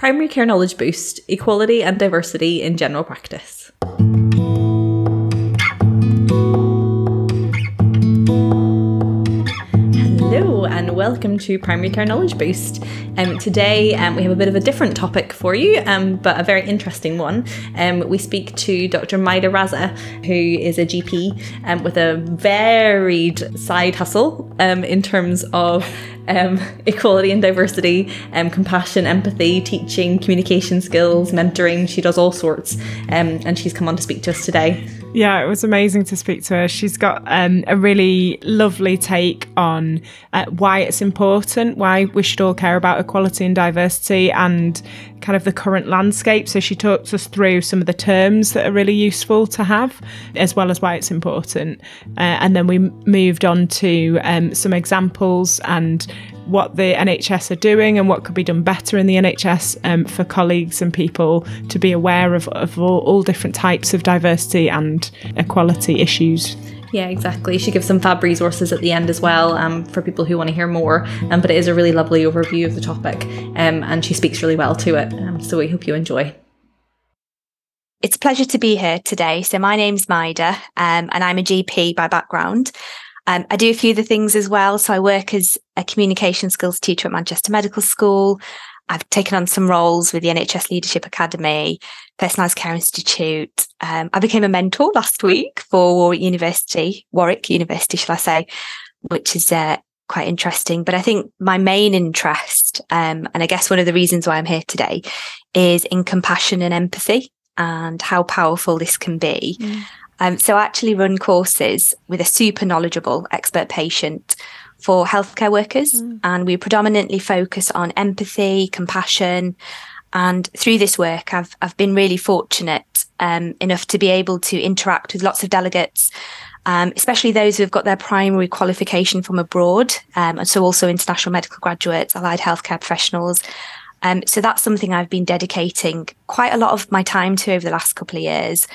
Primary Care Knowledge Boost Equality and Diversity in General Practice. Welcome to Primary Care Knowledge Boost. Um, today, um, we have a bit of a different topic for you, um, but a very interesting one. Um, we speak to Dr. Maida Raza, who is a GP um, with a varied side hustle um, in terms of um, equality and diversity, um, compassion, empathy, teaching, communication skills, mentoring. She does all sorts, um, and she's come on to speak to us today. Yeah, it was amazing to speak to her. She's got um, a really lovely take on uh, why it's important, why we should all care about equality and diversity, and kind of the current landscape. So she talks us through some of the terms that are really useful to have, as well as why it's important. Uh, and then we moved on to um, some examples and what the NHS are doing and what could be done better in the NHS um, for colleagues and people to be aware of, of all, all different types of diversity and equality issues. Yeah, exactly. She gives some fab resources at the end as well um, for people who want to hear more. Um, but it is a really lovely overview of the topic, um, and she speaks really well to it. Um, so we hope you enjoy. It's a pleasure to be here today. So my name's Maida, um, and I'm a GP by background. Um, I do a few of the things as well. So I work as a communication skills teacher at Manchester Medical School. I've taken on some roles with the NHS Leadership Academy, Personalised Care Institute. Um, I became a mentor last week for Warwick University, Warwick University, shall I say, which is uh, quite interesting. But I think my main interest, um, and I guess one of the reasons why I'm here today, is in compassion and empathy and how powerful this can be. Mm. Um, so I actually run courses with a super knowledgeable expert patient for healthcare workers. Mm. And we predominantly focus on empathy, compassion. And through this work, I've, I've been really fortunate um, enough to be able to interact with lots of delegates, um, especially those who have got their primary qualification from abroad. Um, and so also international medical graduates, allied healthcare professionals. Um, so that's something I've been dedicating quite a lot of my time to over the last couple of years.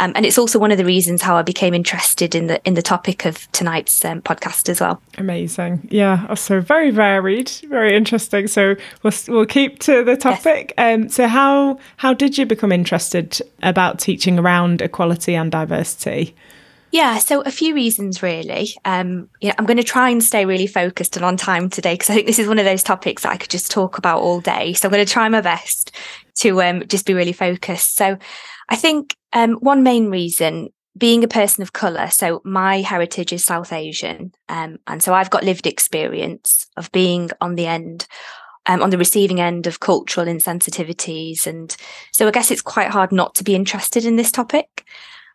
Um, and it's also one of the reasons how I became interested in the in the topic of tonight's um, podcast as well. Amazing, yeah. So very varied, very interesting. So we'll we'll keep to the topic. Yes. Um, so how how did you become interested about teaching around equality and diversity? Yeah, so a few reasons really. Um, you know, I'm going to try and stay really focused and on time today because I think this is one of those topics that I could just talk about all day. So I'm going to try my best to um, just be really focused. So I think um, one main reason being a person of color so my heritage is south asian um, and so i've got lived experience of being on the end um, on the receiving end of cultural insensitivities and so i guess it's quite hard not to be interested in this topic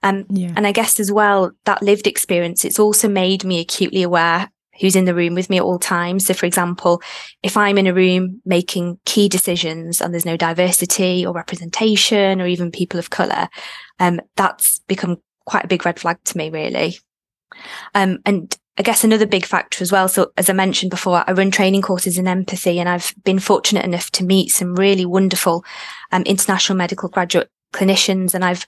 um, yeah. and i guess as well that lived experience it's also made me acutely aware who's in the room with me at all times. So, for example, if I'm in a room making key decisions and there's no diversity or representation or even people of colour, um, that's become quite a big red flag to me, really. Um, and I guess another big factor as well. So, as I mentioned before, I run training courses in empathy, and I've been fortunate enough to meet some really wonderful um, international medical graduate clinicians, and I've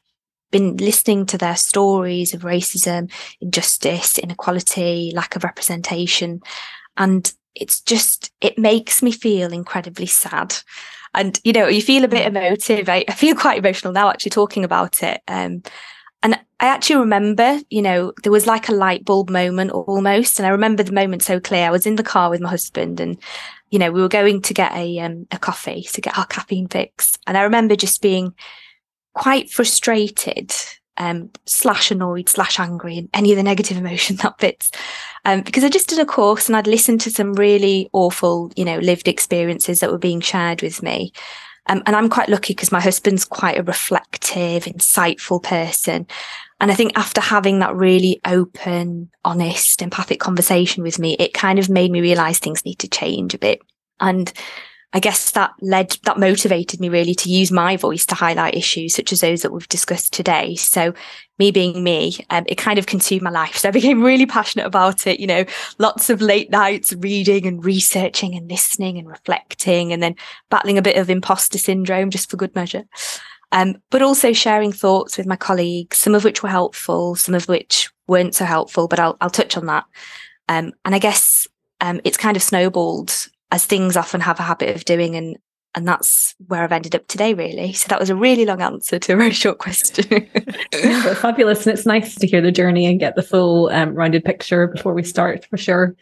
been listening to their stories of racism, injustice, inequality, lack of representation. And it's just, it makes me feel incredibly sad. And, you know, you feel a bit emotive. I, I feel quite emotional now actually talking about it. Um, and I actually remember, you know, there was like a light bulb moment almost. And I remember the moment so clear. I was in the car with my husband and, you know, we were going to get a, um, a coffee to get our caffeine fix. And I remember just being quite frustrated um, slash annoyed slash angry and any of the negative emotion that fits um, because i just did a course and i'd listened to some really awful you know lived experiences that were being shared with me. Um, and i'm quite lucky because my husband's quite a reflective insightful person. And i think after having that really open honest empathic conversation with me it kind of made me realize things need to change a bit. And I guess that led, that motivated me really to use my voice to highlight issues such as those that we've discussed today. So me being me, um, it kind of consumed my life. So I became really passionate about it, you know, lots of late nights reading and researching and listening and reflecting and then battling a bit of imposter syndrome just for good measure. Um, but also sharing thoughts with my colleagues, some of which were helpful, some of which weren't so helpful, but I'll, I'll touch on that. Um, and I guess um, it's kind of snowballed as things often have a habit of doing. And and that's where I've ended up today, really. So that was a really long answer to a very short question. yeah, fabulous, and it's nice to hear the journey and get the full um, rounded picture before we start, for sure.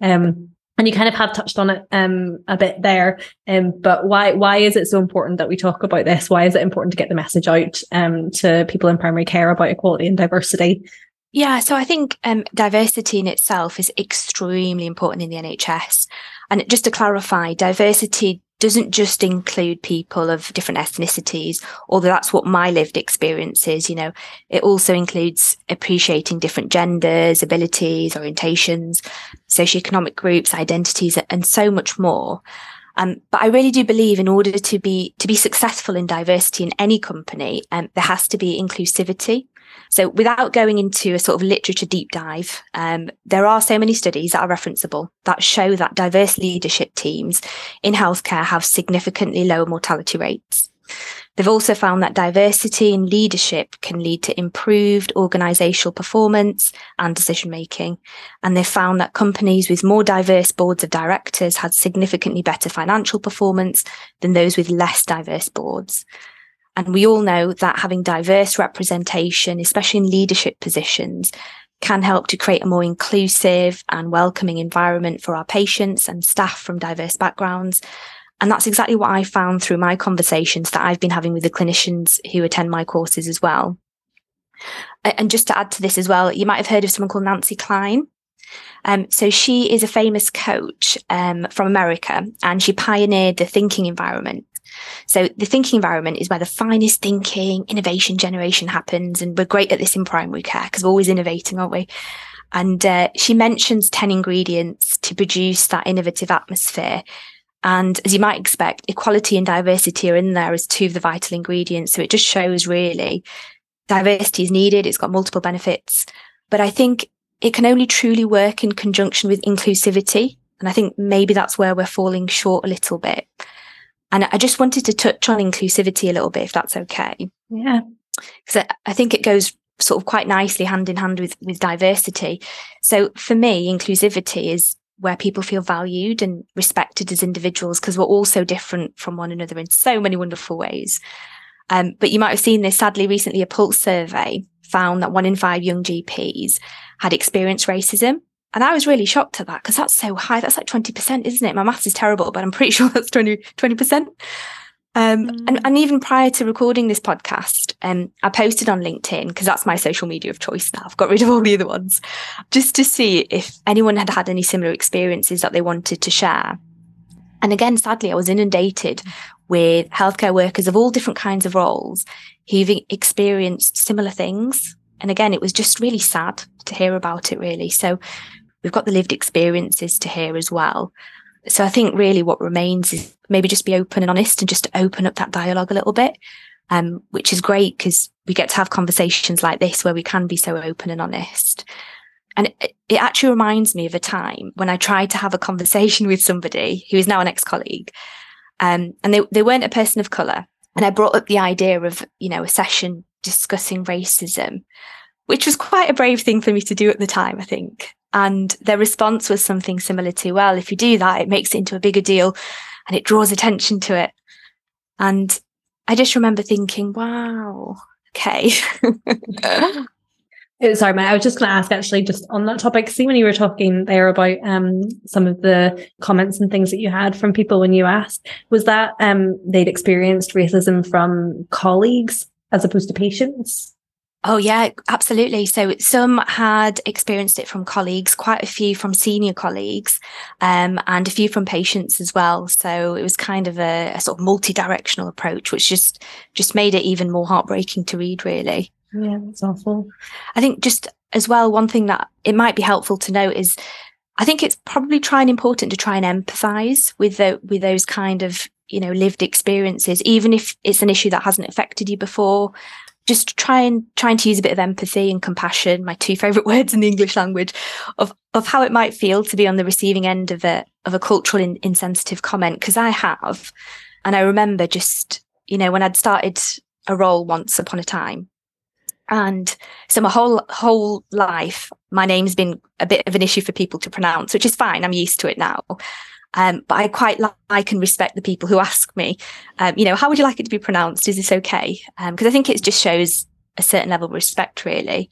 Um, and you kind of have touched on it um, a bit there, um, but why why is it so important that we talk about this? Why is it important to get the message out um, to people in primary care about equality and diversity? Yeah, so I think um, diversity in itself is extremely important in the NHS. And just to clarify, diversity doesn't just include people of different ethnicities, although that's what my lived experience is. You know, it also includes appreciating different genders, abilities, orientations, socioeconomic groups, identities, and so much more. Um, but I really do believe in order to be to be successful in diversity in any company, um, there has to be inclusivity. So without going into a sort of literature deep dive, um, there are so many studies that are referenceable that show that diverse leadership teams in healthcare have significantly lower mortality rates. They've also found that diversity in leadership can lead to improved organizational performance and decision making. And they've found that companies with more diverse boards of directors had significantly better financial performance than those with less diverse boards. And we all know that having diverse representation, especially in leadership positions, can help to create a more inclusive and welcoming environment for our patients and staff from diverse backgrounds. And that's exactly what I found through my conversations that I've been having with the clinicians who attend my courses as well. And just to add to this as well, you might have heard of someone called Nancy Kline. Um, so she is a famous coach um, from America and she pioneered the thinking environment. So the thinking environment is where the finest thinking, innovation generation happens. And we're great at this in primary care because we're always innovating, aren't we? And uh, she mentions 10 ingredients to produce that innovative atmosphere. And as you might expect, equality and diversity are in there as two of the vital ingredients. So it just shows really diversity is needed. It's got multiple benefits. But I think it can only truly work in conjunction with inclusivity. And I think maybe that's where we're falling short a little bit. And I just wanted to touch on inclusivity a little bit, if that's okay. Yeah. Because I, I think it goes sort of quite nicely hand in hand with, with diversity. So for me, inclusivity is where people feel valued and respected as individuals because we're all so different from one another in so many wonderful ways. Um, but you might have seen this sadly recently, a Pulse survey found that one in five young GPs had experienced racism. And I was really shocked at that because that's so high. That's like 20%, isn't it? My maths is terrible, but I'm pretty sure that's 20, 20%. Um, mm. and, and even prior to recording this podcast, um, I posted on LinkedIn because that's my social media of choice now. I've got rid of all the other ones just to see if anyone had had any similar experiences that they wanted to share. And again, sadly, I was inundated with healthcare workers of all different kinds of roles who've experienced similar things. And again, it was just really sad to hear about it, really. So We've got the lived experiences to hear as well. So I think really what remains is maybe just be open and honest and just open up that dialogue a little bit, um, which is great because we get to have conversations like this where we can be so open and honest. And it, it actually reminds me of a time when I tried to have a conversation with somebody who is now an ex-colleague, um, and they, they weren't a person of color. And I brought up the idea of, you know, a session discussing racism, which was quite a brave thing for me to do at the time, I think. And their response was something similar to, well, if you do that, it makes it into a bigger deal and it draws attention to it. And I just remember thinking, wow, okay. Sorry, Matt, I was just going to ask actually just on that topic. See, when you were talking there about um, some of the comments and things that you had from people when you asked, was that um, they'd experienced racism from colleagues as opposed to patients? Oh, yeah, absolutely. So some had experienced it from colleagues, quite a few from senior colleagues, um, and a few from patients as well. So it was kind of a, a, sort of multi-directional approach, which just just made it even more heartbreaking to read, really. Yeah, that's awful. I think just as well, one thing that it might be helpful to note is I think it's probably trying important to try and empathize with the, with those kind of you know lived experiences even if it's an issue that hasn't affected you before just try and trying to use a bit of empathy and compassion, my two favorite words in the English language, of of how it might feel to be on the receiving end of a of a cultural in, insensitive comment. Because I have, and I remember just you know when I'd started a role once upon a time, and so my whole whole life, my name's been a bit of an issue for people to pronounce, which is fine. I'm used to it now. Um, but I quite like and respect the people who ask me, um, you know, how would you like it to be pronounced? Is this okay? Because um, I think it just shows a certain level of respect, really.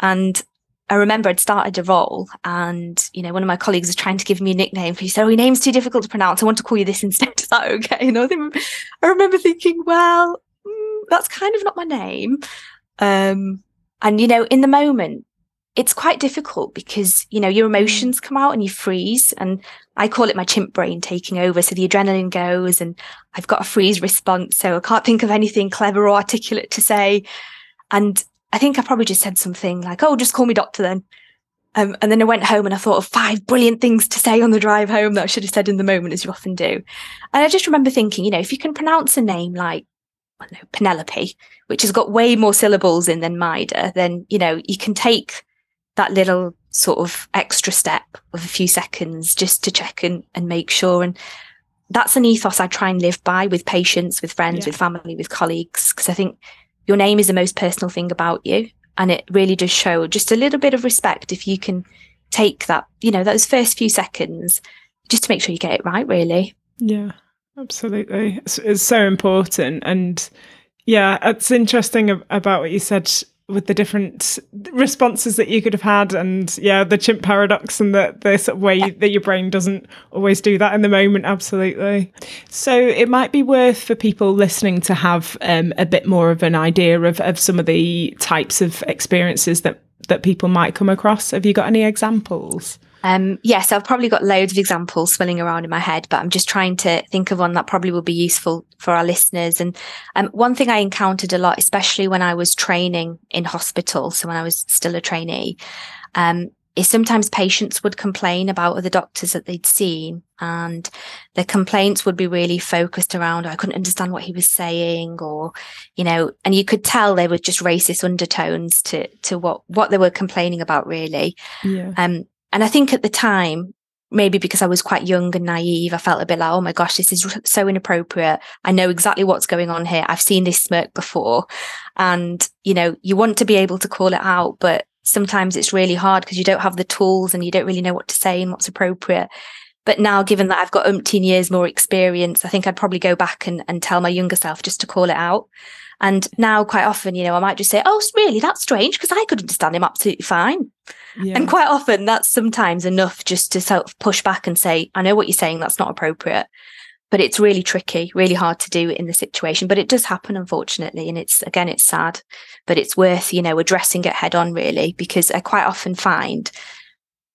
And I remember I'd started a role and, you know, one of my colleagues was trying to give me a nickname. He said, Oh, your name's too difficult to pronounce. I want to call you this instead. Is that okay? And I, think, I remember thinking, well, mm, that's kind of not my name. Um, and, you know, in the moment, it's quite difficult because, you know, your mm. emotions come out and you freeze. And I call it my chimp brain taking over. So the adrenaline goes and I've got a freeze response. So I can't think of anything clever or articulate to say. And I think I probably just said something like, oh, just call me doctor then. Um, and then I went home and I thought of five brilliant things to say on the drive home that I should have said in the moment, as you often do. And I just remember thinking, you know, if you can pronounce a name like know, Penelope, which has got way more syllables in than Maida, then, you know, you can take that little sort of extra step of a few seconds just to check and, and make sure. And that's an ethos I try and live by with patients, with friends, yeah. with family, with colleagues, because I think your name is the most personal thing about you. And it really does show just a little bit of respect if you can take that, you know, those first few seconds just to make sure you get it right, really. Yeah, absolutely. It's, it's so important. And yeah, it's interesting about what you said with the different responses that you could have had and yeah the chimp paradox and the, the sort of way you, that your brain doesn't always do that in the moment absolutely. So it might be worth for people listening to have um, a bit more of an idea of, of some of the types of experiences that that people might come across. Have you got any examples um, yes, I've probably got loads of examples swirling around in my head, but I'm just trying to think of one that probably will be useful for our listeners. And um, one thing I encountered a lot, especially when I was training in hospital, so when I was still a trainee, um, is sometimes patients would complain about other doctors that they'd seen and the complaints would be really focused around oh, i couldn't understand what he was saying or you know and you could tell there were just racist undertones to to what what they were complaining about really yeah. um and I think at the time, maybe because I was quite young and naive, I felt a bit like, oh my gosh, this is so inappropriate. I know exactly what's going on here. I've seen this smirk before. And, you know, you want to be able to call it out, but sometimes it's really hard because you don't have the tools and you don't really know what to say and what's appropriate. But now, given that I've got umpteen years more experience, I think I'd probably go back and, and tell my younger self just to call it out. And now, quite often, you know, I might just say, "Oh, really? That's strange," because I could understand him absolutely fine. Yeah. And quite often, that's sometimes enough just to sort of push back and say, "I know what you're saying. That's not appropriate." But it's really tricky, really hard to do in the situation. But it does happen, unfortunately, and it's again, it's sad, but it's worth you know addressing it head on, really, because I quite often find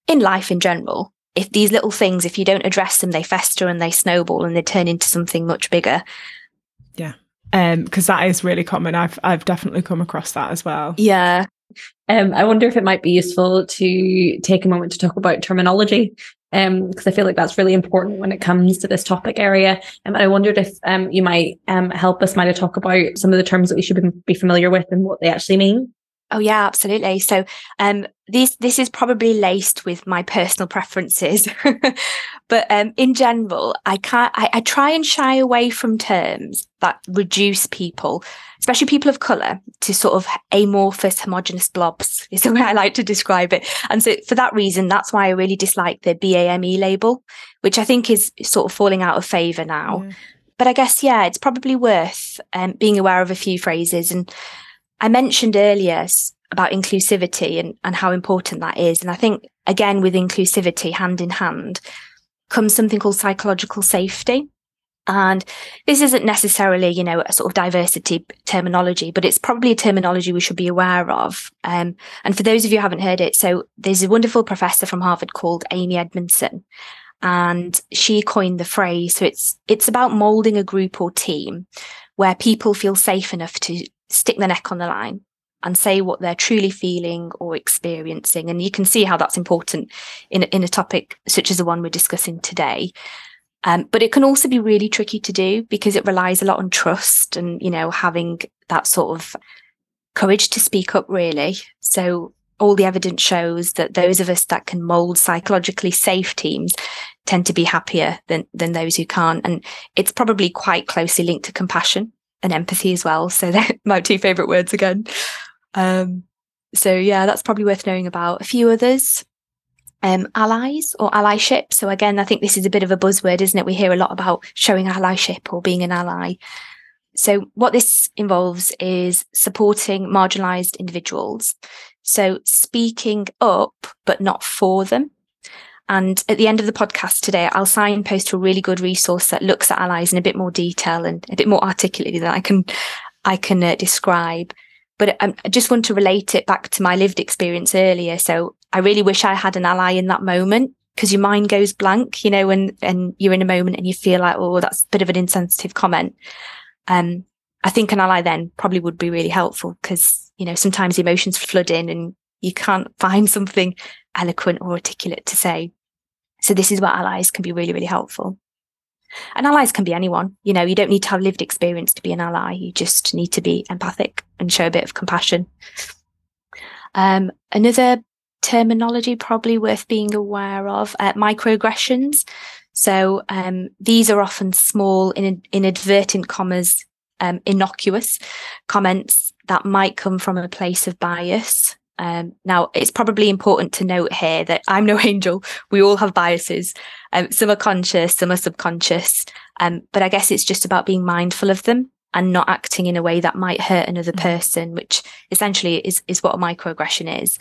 in life in general if these little things, if you don't address them, they fester and they snowball and they turn into something much bigger. Yeah because um, that is really common. I've I've definitely come across that as well. Yeah. Um, I wonder if it might be useful to take a moment to talk about terminology, um, because I feel like that's really important when it comes to this topic area. Um, and I wondered if um, you might um, help us, might talk about some of the terms that we should be familiar with and what they actually mean. Oh yeah, absolutely. So um this this is probably laced with my personal preferences. but um in general, I can't I, I try and shy away from terms that reduce people, especially people of colour, to sort of amorphous, homogenous blobs, is the way I like to describe it. And so for that reason, that's why I really dislike the BAME label, which I think is sort of falling out of favour now. Yeah. But I guess, yeah, it's probably worth um, being aware of a few phrases and I mentioned earlier about inclusivity and, and how important that is. And I think, again, with inclusivity, hand in hand, comes something called psychological safety. And this isn't necessarily, you know, a sort of diversity terminology, but it's probably a terminology we should be aware of. Um, and for those of you who haven't heard it, so there's a wonderful professor from Harvard called Amy Edmondson, and she coined the phrase. So it's it's about molding a group or team where people feel safe enough to stick their neck on the line and say what they're truly feeling or experiencing. And you can see how that's important in, in a topic such as the one we're discussing today. Um, but it can also be really tricky to do because it relies a lot on trust and, you know, having that sort of courage to speak up, really. So all the evidence shows that those of us that can mold psychologically safe teams tend to be happier than, than those who can't. And it's probably quite closely linked to compassion and empathy as well. So they're my two favorite words again. Um, so yeah, that's probably worth knowing about. A few others. um, allies or allyship. So again, I think this is a bit of a buzzword, isn't it? We hear a lot about showing allyship or being an ally. So what this involves is supporting marginalized individuals. So speaking up, but not for them. And at the end of the podcast today, I'll signpost to a really good resource that looks at allies in a bit more detail and a bit more articulately than I can, I can uh, describe. But um, I just want to relate it back to my lived experience earlier. So I really wish I had an ally in that moment because your mind goes blank, you know, when and you're in a moment and you feel like, oh, that's a bit of an insensitive comment. Um, I think an ally then probably would be really helpful because, you know, sometimes emotions flood in and you can't find something eloquent or articulate to say. So this is where allies can be really, really helpful. And allies can be anyone. You know, you don't need to have lived experience to be an ally. You just need to be empathic and show a bit of compassion. Um, another terminology probably worth being aware of uh, microaggressions. So um, these are often small, in, inadvertent commas, um, innocuous comments that might come from a place of bias. Um, now, it's probably important to note here that I'm no angel. We all have biases. Um, some are conscious, some are subconscious. Um, but I guess it's just about being mindful of them and not acting in a way that might hurt another mm. person, which essentially is, is what a microaggression is.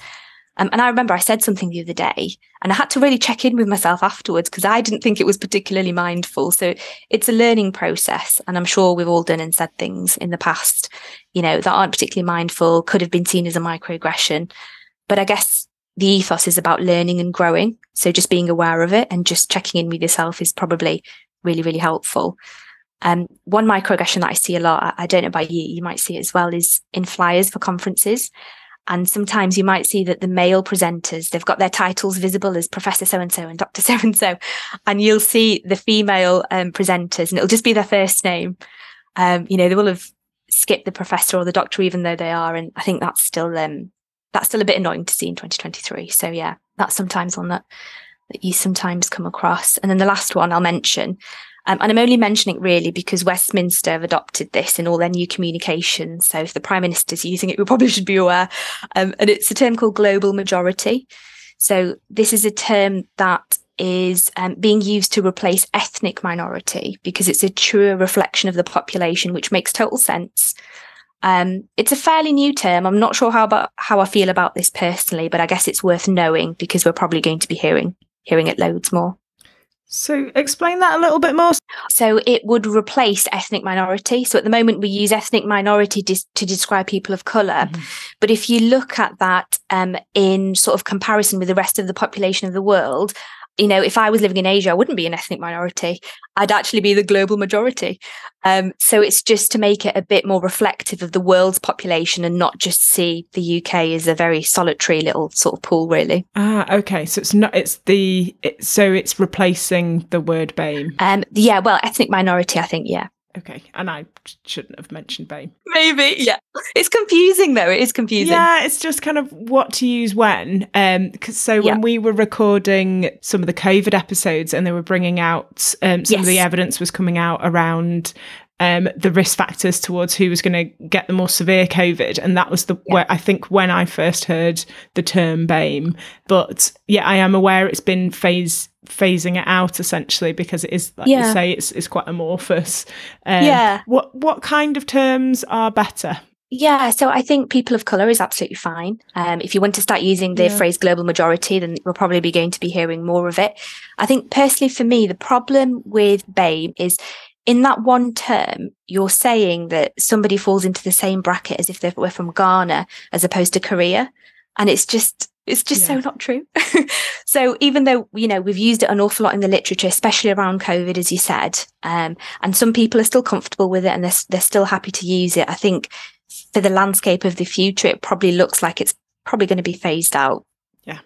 Um, and I remember I said something the other day and I had to really check in with myself afterwards because I didn't think it was particularly mindful. So it's a learning process. And I'm sure we've all done and said things in the past, you know, that aren't particularly mindful, could have been seen as a microaggression. But I guess the ethos is about learning and growing. So just being aware of it and just checking in with yourself is probably really, really helpful. Um, one microaggression that I see a lot, I don't know about you, you might see it as well, is in flyers for conferences. And sometimes you might see that the male presenters, they've got their titles visible as Professor so and so and Dr. so and so. And you'll see the female um, presenters and it'll just be their first name. Um, you know, they will have skipped the professor or the doctor, even though they are. And I think that's still, um, that's still a bit annoying to see in 2023. So yeah, that's sometimes one that, that you sometimes come across. And then the last one I'll mention um, and I'm only mentioning it really because Westminster have adopted this in all their new communications. So if the Prime Minister's using it, we probably should be aware. Um, and it's a term called global majority. So this is a term that is um, being used to replace ethnic minority because it's a truer reflection of the population, which makes total sense. Um, it's a fairly new term. I'm not sure how about how I feel about this personally, but I guess it's worth knowing because we're probably going to be hearing hearing it loads more. So, explain that a little bit more. So, it would replace ethnic minority. So, at the moment, we use ethnic minority dis- to describe people of color. Mm-hmm. But if you look at that um, in sort of comparison with the rest of the population of the world, you know, if I was living in Asia, I wouldn't be an ethnic minority. I'd actually be the global majority. Um, so it's just to make it a bit more reflective of the world's population and not just see the UK as a very solitary little sort of pool, really. Ah, okay. So it's not. It's the. It, so it's replacing the word BAME. Um. Yeah. Well, ethnic minority. I think. Yeah. Okay, and I shouldn't have mentioned BAME. Maybe, yeah. It's confusing though. It is confusing. Yeah, it's just kind of what to use when. Um, cause so when we were recording some of the COVID episodes, and they were bringing out um, some yes. of the evidence was coming out around um, the risk factors towards who was going to get the more severe COVID. And that was the yeah. where I think when I first heard the term BAME. But yeah, I am aware it's been phase phasing it out essentially because it is like yeah. you say it's it's quite amorphous. Um, yeah. What what kind of terms are better? Yeah, so I think people of color is absolutely fine. Um, if you want to start using the yeah. phrase global majority, then we'll probably be going to be hearing more of it. I think personally for me, the problem with BAME is in that one term, you're saying that somebody falls into the same bracket as if they were from Ghana as opposed to Korea. And it's just it's just yeah. so not true. so even though you know we've used it an awful lot in the literature, especially around COVID, as you said, um, and some people are still comfortable with it and they're they're still happy to use it. I think for the landscape of the future, it probably looks like it's probably going to be phased out. Yeah.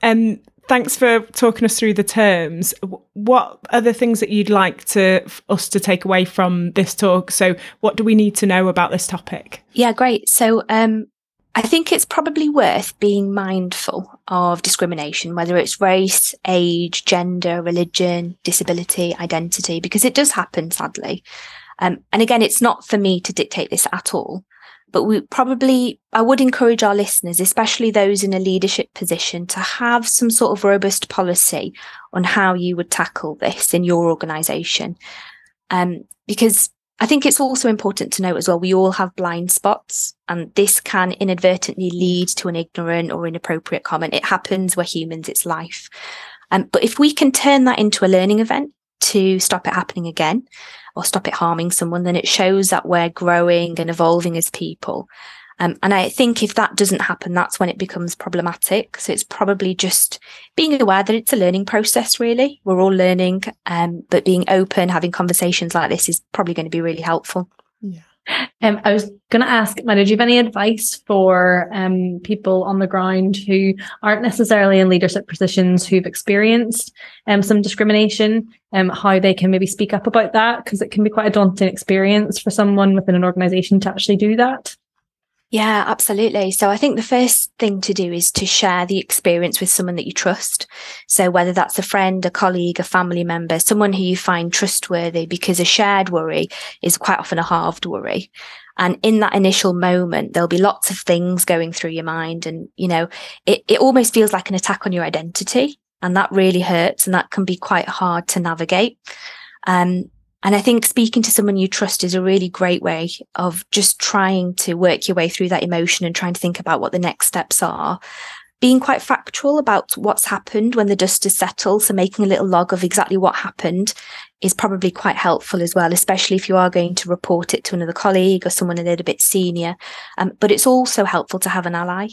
And um, thanks for talking us through the terms. What are the things that you'd like to us to take away from this talk? So, what do we need to know about this topic? Yeah, great. So, um, I think it's probably worth being mindful of discrimination, whether it's race, age, gender, religion, disability, identity, because it does happen, sadly. Um, and again, it's not for me to dictate this at all. But we probably, I would encourage our listeners, especially those in a leadership position, to have some sort of robust policy on how you would tackle this in your organization. Um, because I think it's also important to note as well, we all have blind spots, and this can inadvertently lead to an ignorant or inappropriate comment. It happens, we're humans, it's life. Um, but if we can turn that into a learning event to stop it happening again or stop it harming someone, then it shows that we're growing and evolving as people. Um, and I think if that doesn't happen, that's when it becomes problematic. So it's probably just being aware that it's a learning process, really. We're all learning, um, but being open, having conversations like this is probably going to be really helpful. Yeah. Um, I was going to ask, Matt, did you have any advice for um, people on the ground who aren't necessarily in leadership positions who've experienced um, some discrimination, um, how they can maybe speak up about that? Because it can be quite a daunting experience for someone within an organization to actually do that. Yeah, absolutely. So I think the first thing to do is to share the experience with someone that you trust. So whether that's a friend, a colleague, a family member, someone who you find trustworthy, because a shared worry is quite often a halved worry. And in that initial moment, there'll be lots of things going through your mind. And, you know, it, it almost feels like an attack on your identity. And that really hurts. And that can be quite hard to navigate. Um, and I think speaking to someone you trust is a really great way of just trying to work your way through that emotion and trying to think about what the next steps are. Being quite factual about what's happened when the dust has settled. So making a little log of exactly what happened is probably quite helpful as well, especially if you are going to report it to another colleague or someone a little bit senior. Um, but it's also helpful to have an ally.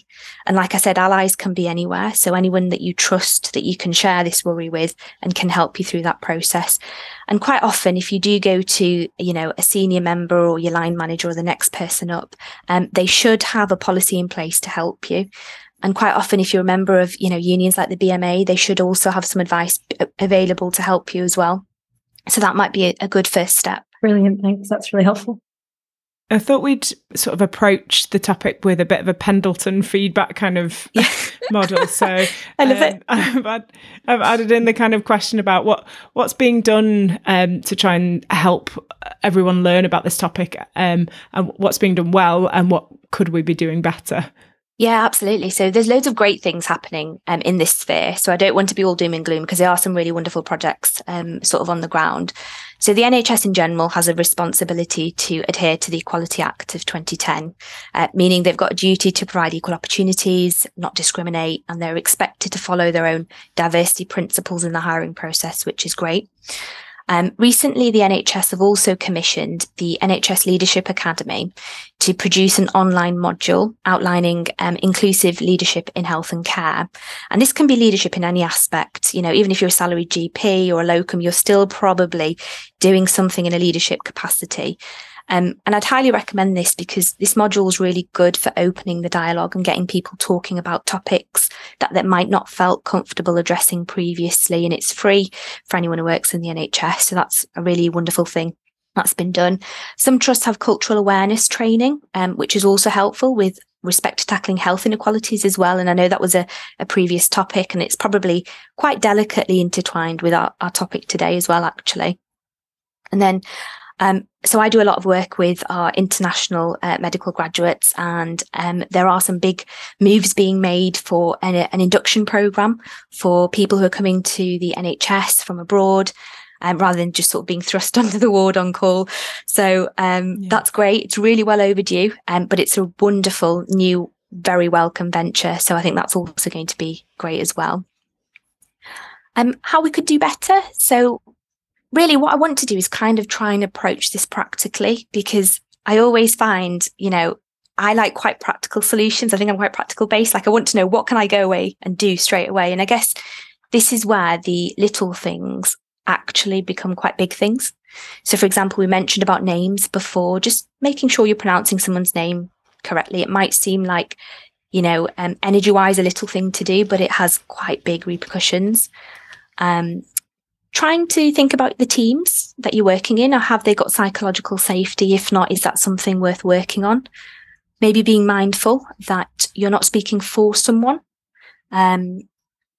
And like I said, allies can be anywhere. So anyone that you trust that you can share this worry with and can help you through that process. And quite often, if you do go to, you know, a senior member or your line manager or the next person up, um, they should have a policy in place to help you. And quite often, if you're a member of, you know, unions like the BMA, they should also have some advice available to help you as well. So that might be a, a good first step. Brilliant. Thanks. That's really helpful. I thought we'd sort of approach the topic with a bit of a Pendleton feedback kind of model. So I love um, it. I've, add, I've, added in the kind of question about what what's being done um, to try and help everyone learn about this topic, um, and what's being done well, and what could we be doing better. Yeah, absolutely. So there's loads of great things happening um, in this sphere. So I don't want to be all doom and gloom because there are some really wonderful projects um, sort of on the ground. So the NHS in general has a responsibility to adhere to the Equality Act of 2010, uh, meaning they've got a duty to provide equal opportunities, not discriminate, and they're expected to follow their own diversity principles in the hiring process, which is great. Um, recently, the NHS have also commissioned the NHS Leadership Academy to produce an online module outlining um, inclusive leadership in health and care. And this can be leadership in any aspect. You know, even if you're a salaried GP or a locum, you're still probably doing something in a leadership capacity. Um, and I'd highly recommend this because this module is really good for opening the dialogue and getting people talking about topics that they might not felt comfortable addressing previously. And it's free for anyone who works in the NHS. So that's a really wonderful thing that's been done. Some trusts have cultural awareness training, um, which is also helpful with respect to tackling health inequalities as well. And I know that was a, a previous topic and it's probably quite delicately intertwined with our, our topic today as well, actually. And then um, so I do a lot of work with our international uh, medical graduates, and um, there are some big moves being made for an, an, induction program for people who are coming to the NHS from abroad. Um, rather than just sort of being thrust onto the ward on call. So um, yeah. that's great. It's really well overdue, um, but it's a wonderful new, very welcome venture. So I think that's also going to be great as well. Um, how we could do better. So really what I want to do is kind of try and approach this practically because I always find, you know, I like quite practical solutions. I think I'm quite practical based. Like I want to know what can I go away and do straight away. And I guess this is where the little things actually become quite big things. So for example, we mentioned about names before, just making sure you're pronouncing someone's name correctly. It might seem like, you know, um, energy wise, a little thing to do, but it has quite big repercussions. Um, trying to think about the teams that you're working in or have they got psychological safety? If not is that something worth working on? Maybe being mindful that you're not speaking for someone. Um,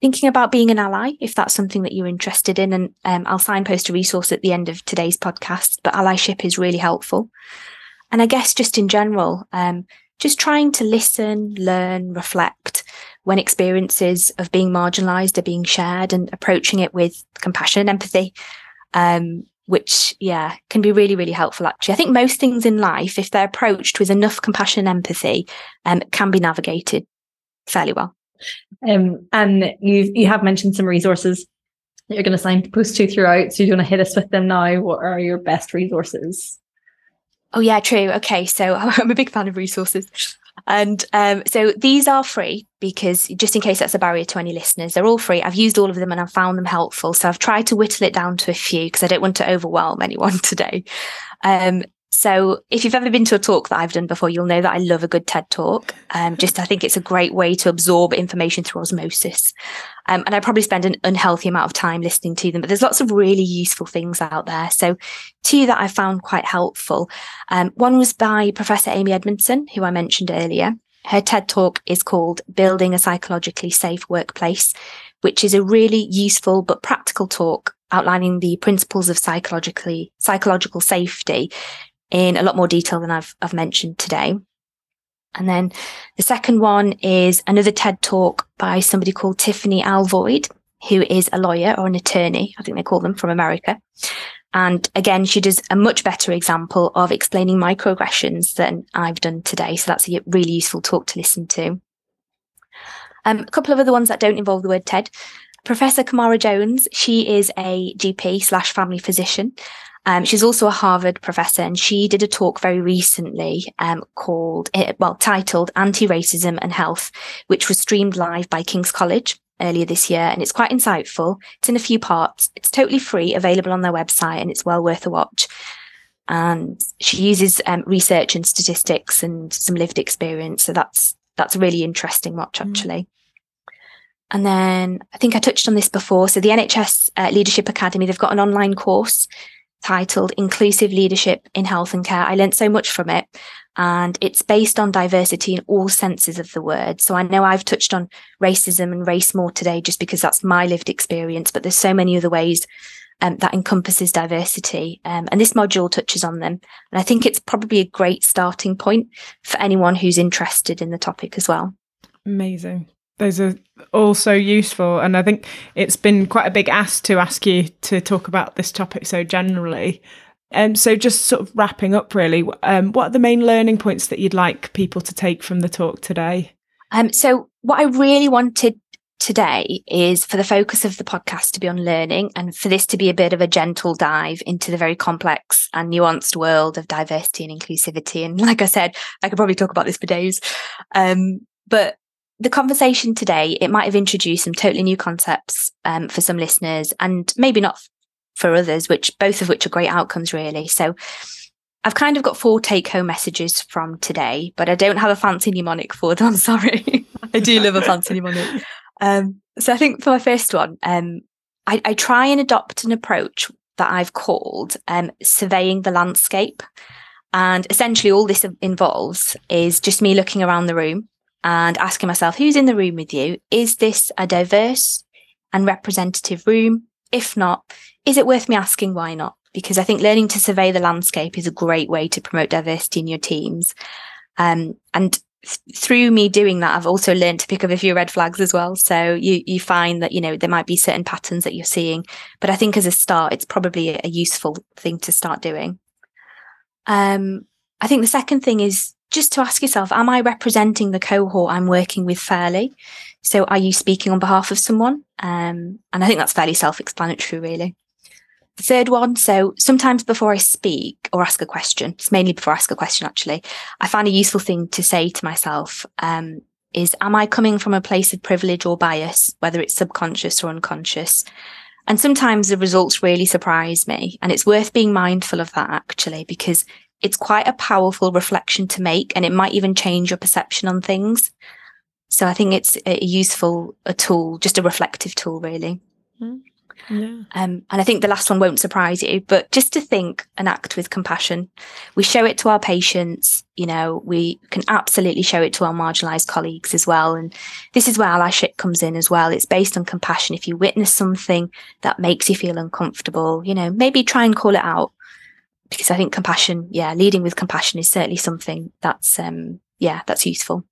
thinking about being an ally if that's something that you're interested in. And um, i'll signpost a resource at the end of today's podcast but allyship is really helpful. And I guess just in general, um, just trying to listen, learn, reflect when experiences of being marginalized are being shared and approaching it with compassion and empathy. Um, which, yeah, can be really, really helpful actually. I think most things in life, if they're approached with enough compassion and empathy, um, can be navigated fairly well. Um, and you you have mentioned some resources that you're going to signpost to throughout. So you want to hit us with them now. What are your best resources? Oh yeah, true. Okay, so I'm a big fan of resources. And um, so these are free because just in case that's a barrier to any listeners, they're all free. I've used all of them and I've found them helpful. So I've tried to whittle it down to a few because I don't want to overwhelm anyone today. Um, so if you've ever been to a talk that I've done before, you'll know that I love a good TED talk. Um, just I think it's a great way to absorb information through osmosis. Um, and I probably spend an unhealthy amount of time listening to them, but there's lots of really useful things out there. So two that I found quite helpful. Um, one was by Professor Amy Edmondson, who I mentioned earlier. Her TED talk is called Building a Psychologically Safe Workplace, which is a really useful but practical talk outlining the principles of psychologically psychological safety in a lot more detail than I've, I've mentioned today. And then the second one is another TED talk by somebody called Tiffany Alvoid, who is a lawyer or an attorney. I think they call them from America. And again, she does a much better example of explaining microaggressions than I've done today. So that's a really useful talk to listen to. Um, a couple of other ones that don't involve the word TED. Professor Camara Jones, she is a GP slash family physician um, she's also a Harvard professor, and she did a talk very recently um, called, eh, well, titled Anti-Racism and Health, which was streamed live by King's College earlier this year. And it's quite insightful. It's in a few parts. It's totally free, available on their website, and it's well worth a watch. And she uses um, research and statistics and some lived experience. So that's that's a really interesting watch, mm. actually. Mm. And then I think I touched on this before. So the NHS uh, Leadership Academy, they've got an online course titled Inclusive Leadership in Health and Care. I learned so much from it. And it's based on diversity in all senses of the word. So I know I've touched on racism and race more today just because that's my lived experience, but there's so many other ways um, that encompasses diversity. Um, and this module touches on them. And I think it's probably a great starting point for anyone who's interested in the topic as well. Amazing those are all so useful. And I think it's been quite a big ask to ask you to talk about this topic so generally. And um, so, just sort of wrapping up, really, um, what are the main learning points that you'd like people to take from the talk today? Um, so, what I really wanted today is for the focus of the podcast to be on learning and for this to be a bit of a gentle dive into the very complex and nuanced world of diversity and inclusivity. And like I said, I could probably talk about this for days. Um, but the conversation today, it might have introduced some totally new concepts um, for some listeners and maybe not for others, which both of which are great outcomes, really. So I've kind of got four take home messages from today, but I don't have a fancy mnemonic for them. I'm sorry. I do love a fancy mnemonic. Um, so I think for my first one, um, I, I, try and adopt an approach that I've called um, surveying the landscape. And essentially, all this involves is just me looking around the room and asking myself, who's in the room with you? Is this a diverse and representative room? If not, is it worth me asking why not? Because I think learning to survey the landscape is a great way to promote diversity in your teams. Um, and th- through me doing that, I've also learned to pick up a few red flags as well. So you you find that you know there might be certain patterns that you're seeing, but I think as a start, it's probably a, useful thing to start doing. Um, I think the second thing is just to ask yourself, am I representing the cohort I'm working with fairly? So are you speaking on behalf of someone? Um, and I think that's fairly self-explanatory, really. The third one, so sometimes before I speak or ask a question, it's mainly before I ask a question, actually, I find a useful thing to say to myself um, is, am I coming from a place of privilege or bias, whether it's subconscious or unconscious? And sometimes the results really surprise me. And it's worth being mindful of that, actually, because it's quite a powerful reflection to make and it might even change your perception on things. So I think it's a useful a tool, just a reflective tool, really. Mm. Yeah. Um, and I think the last one won't surprise you, but just to think and act with compassion. We show it to our patients, you know, we can absolutely show it to our marginalized colleagues as well. And this is where allyship comes in as well. It's based on compassion. If you witness something that makes you feel uncomfortable, you know, maybe try and call it out because I think compassion, yeah, leading with compassion is certainly something that's, um, yeah, that's useful.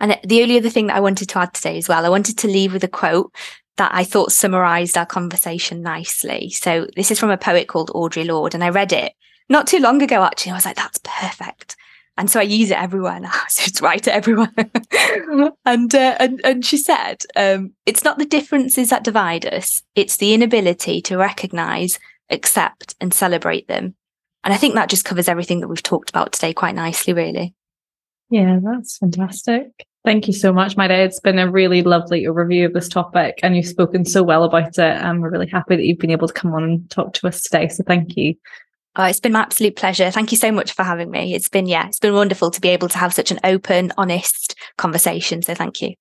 And the only other thing that I wanted to add today as well, I wanted to leave with a quote that I thought summarized our conversation nicely. So this is from a poet called Audre Lorde, and I read it not too long ago, actually. I was like, that's perfect. And so I use it everywhere now. So it's right to everyone. and, uh, and and she said, um, it's not the differences that divide us; it's the inability to recognise, accept, and celebrate them. And I think that just covers everything that we've talked about today quite nicely, really. Yeah, that's fantastic. Thank you so much, Maida. It's been a really lovely overview of this topic, and you've spoken so well about it. And we're really happy that you've been able to come on and talk to us today. So thank you. Oh, it's been my absolute pleasure. Thank you so much for having me. It's been, yeah, it's been wonderful to be able to have such an open, honest conversation. So thank you.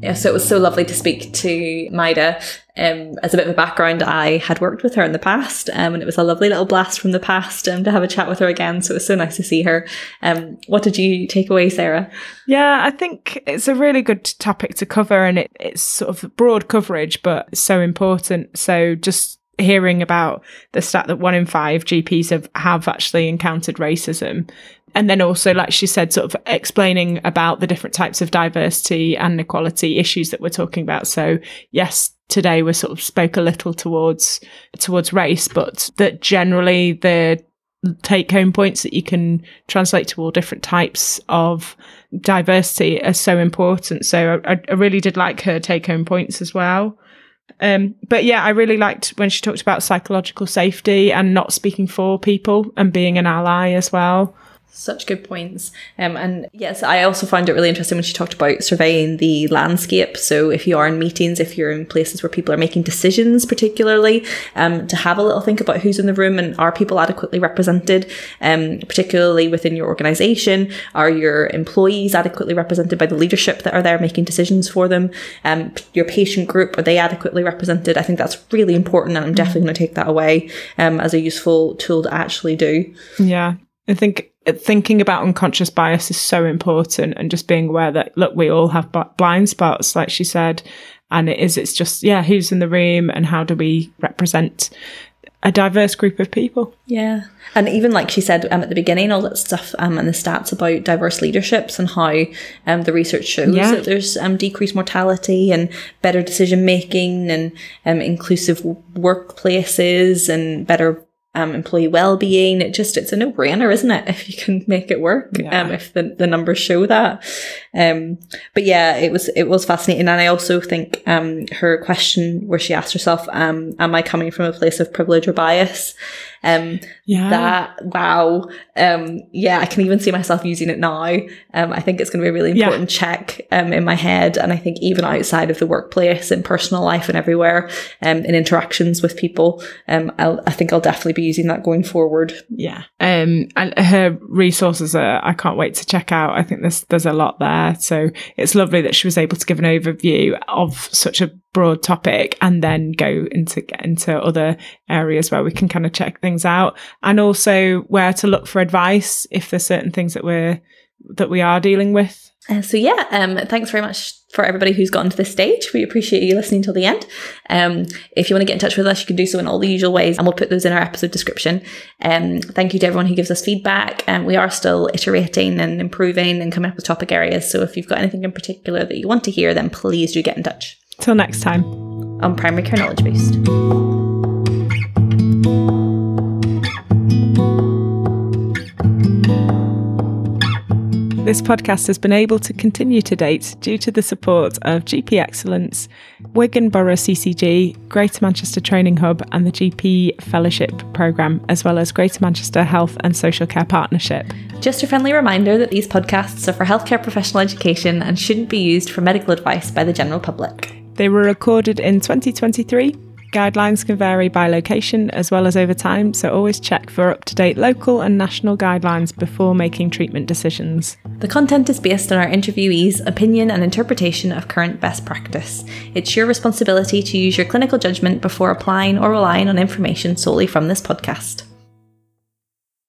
Yeah, so it was so lovely to speak to Maida. Um, as a bit of a background, I had worked with her in the past, um, and it was a lovely little blast from the past um, to have a chat with her again. So it was so nice to see her. Um, what did you take away, Sarah? Yeah, I think it's a really good topic to cover, and it, it's sort of broad coverage, but so important. So just hearing about the stat that one in five GPs have, have actually encountered racism and then also, like she said, sort of explaining about the different types of diversity and equality issues that we're talking about. So, yes, today we sort of spoke a little towards towards race, but that generally the take home points that you can translate to all different types of diversity are so important. So I, I really did like her take home points as well. Um, but yeah, I really liked when she talked about psychological safety and not speaking for people and being an ally as well. Such good points. Um, and yes, I also found it really interesting when she talked about surveying the landscape. So if you are in meetings, if you're in places where people are making decisions, particularly, um, to have a little think about who's in the room and are people adequately represented, um, particularly within your organization. Are your employees adequately represented by the leadership that are there making decisions for them? Um, your patient group, are they adequately represented? I think that's really important. And I'm definitely going to take that away um, as a useful tool to actually do. Yeah. I think thinking about unconscious bias is so important and just being aware that look we all have blind spots like she said and it is it's just yeah who's in the room and how do we represent a diverse group of people yeah and even like she said um, at the beginning all that stuff um, and the stats about diverse leaderships and how um, the research shows yeah. that there's um, decreased mortality and better decision making and um, inclusive workplaces and better um, employee well-being. It just it's a no-brainer, isn't it? If you can make it work, yeah. um, if the, the numbers show that. Um, but yeah, it was it was fascinating, and I also think um, her question where she asked herself, um, "Am I coming from a place of privilege or bias?" Um, yeah. That wow. Um, yeah, I can even see myself using it now. Um, I think it's going to be a really important yeah. check um, in my head, and I think even outside of the workplace, in personal life, and everywhere, um, in interactions with people, um, I'll, I think I'll definitely be using that going forward. Yeah. Um, and her resources are I can't wait to check out. I think there's there's a lot there, so it's lovely that she was able to give an overview of such a broad topic and then go into into other areas where we can kind of check things out. And also where to look for advice if there's certain things that we're that we are dealing with. Uh, so yeah um thanks very much for everybody who's gotten to this stage. We appreciate you listening till the end. Um if you want to get in touch with us you can do so in all the usual ways and we'll put those in our episode description. Um thank you to everyone who gives us feedback. And um, we are still iterating and improving and coming up with topic areas. So if you've got anything in particular that you want to hear then please do get in touch Till next time. On Primary Care Knowledge Boost. This podcast has been able to continue to date due to the support of GP Excellence, Wigan Borough CCG, Greater Manchester Training Hub, and the GP Fellowship Programme, as well as Greater Manchester Health and Social Care Partnership. Just a friendly reminder that these podcasts are for healthcare professional education and shouldn't be used for medical advice by the general public. They were recorded in 2023. Guidelines can vary by location as well as over time, so always check for up to date local and national guidelines before making treatment decisions. The content is based on our interviewees' opinion and interpretation of current best practice. It's your responsibility to use your clinical judgment before applying or relying on information solely from this podcast.